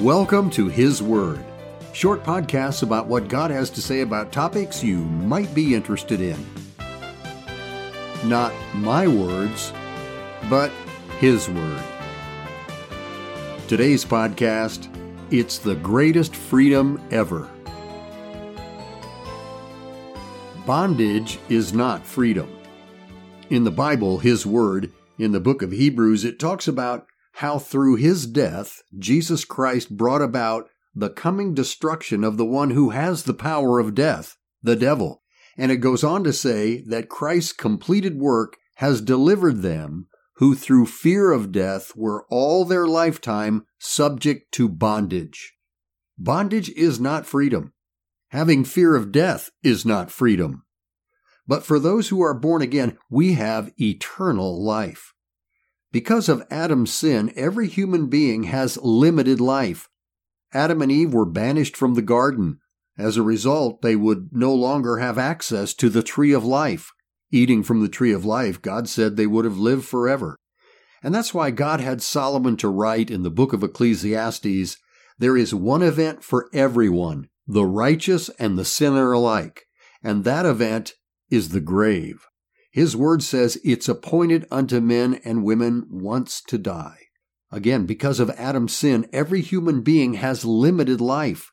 Welcome to His Word, short podcasts about what God has to say about topics you might be interested in. Not my words, but His Word. Today's podcast It's the Greatest Freedom Ever. Bondage is not freedom. In the Bible, His Word, in the book of Hebrews, it talks about how through His death, Jesus Christ brought about the coming destruction of the one who has the power of death, the devil. And it goes on to say that Christ's completed work has delivered them who through fear of death were all their lifetime subject to bondage. Bondage is not freedom. Having fear of death is not freedom. But for those who are born again, we have eternal life. Because of Adam's sin, every human being has limited life. Adam and Eve were banished from the garden. As a result, they would no longer have access to the tree of life. Eating from the tree of life, God said they would have lived forever. And that's why God had Solomon to write in the book of Ecclesiastes there is one event for everyone, the righteous and the sinner alike, and that event is the grave. His word says it's appointed unto men and women once to die. Again, because of Adam's sin, every human being has limited life.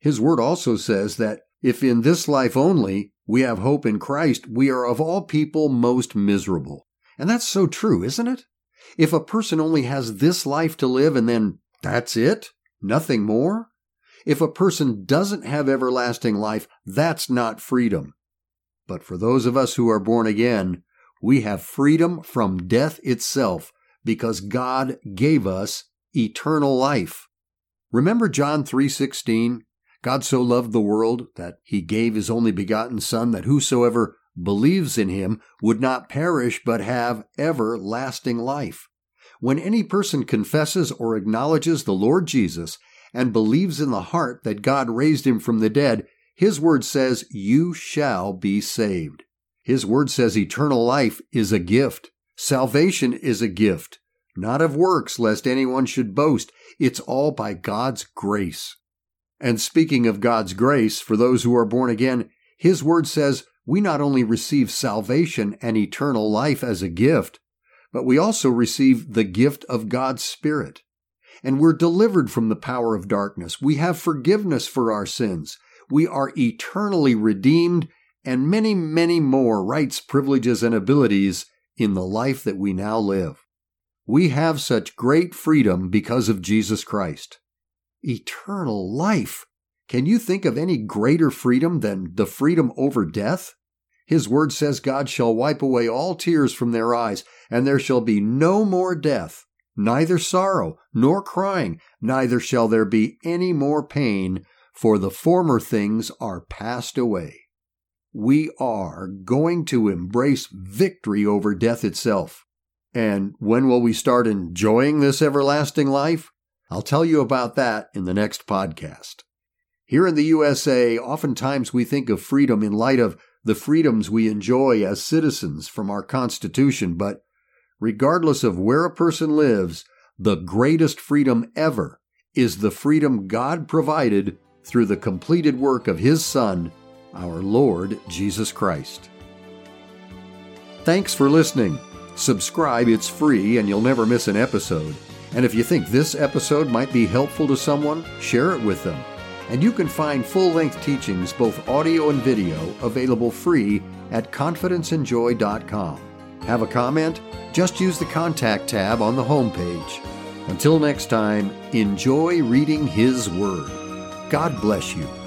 His word also says that if in this life only we have hope in Christ, we are of all people most miserable. And that's so true, isn't it? If a person only has this life to live and then that's it, nothing more. If a person doesn't have everlasting life, that's not freedom. But for those of us who are born again, we have freedom from death itself because God gave us eternal life. Remember John 3:16? God so loved the world that he gave his only begotten son that whosoever believes in him would not perish but have everlasting life. When any person confesses or acknowledges the Lord Jesus and believes in the heart that God raised him from the dead, his word says, You shall be saved. His word says eternal life is a gift. Salvation is a gift, not of works, lest anyone should boast. It's all by God's grace. And speaking of God's grace, for those who are born again, His word says we not only receive salvation and eternal life as a gift, but we also receive the gift of God's Spirit. And we're delivered from the power of darkness. We have forgiveness for our sins we are eternally redeemed, and many, many more rights, privileges, and abilities in the life that we now live. We have such great freedom because of Jesus Christ. Eternal life. Can you think of any greater freedom than the freedom over death? His word says God shall wipe away all tears from their eyes, and there shall be no more death, neither sorrow, nor crying, neither shall there be any more pain, for the former things are passed away. We are going to embrace victory over death itself. And when will we start enjoying this everlasting life? I'll tell you about that in the next podcast. Here in the USA, oftentimes we think of freedom in light of the freedoms we enjoy as citizens from our Constitution, but regardless of where a person lives, the greatest freedom ever is the freedom God provided through the completed work of His Son, our Lord Jesus Christ. Thanks for listening. Subscribe, it's free and you'll never miss an episode. And if you think this episode might be helpful to someone, share it with them. And you can find full length teachings, both audio and video, available free at confidenceandjoy.com. Have a comment? Just use the contact tab on the homepage. Until next time, enjoy reading His Word. God bless you.